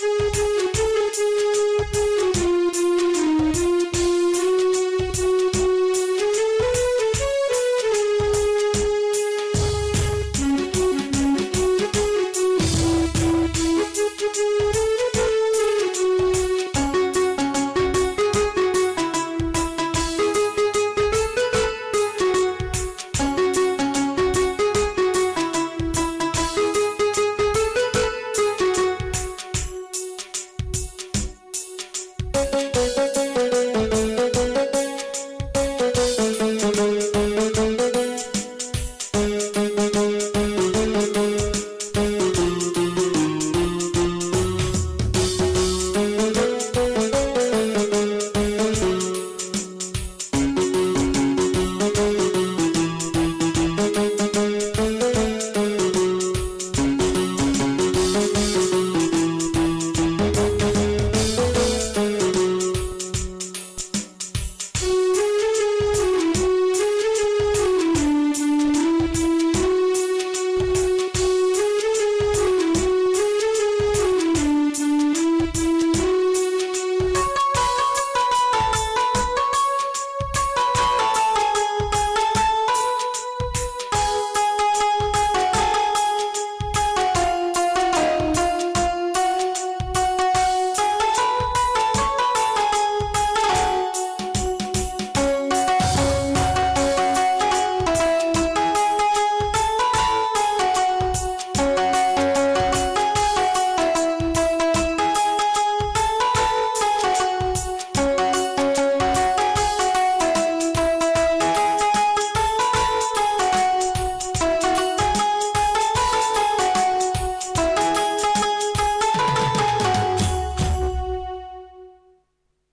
Bye.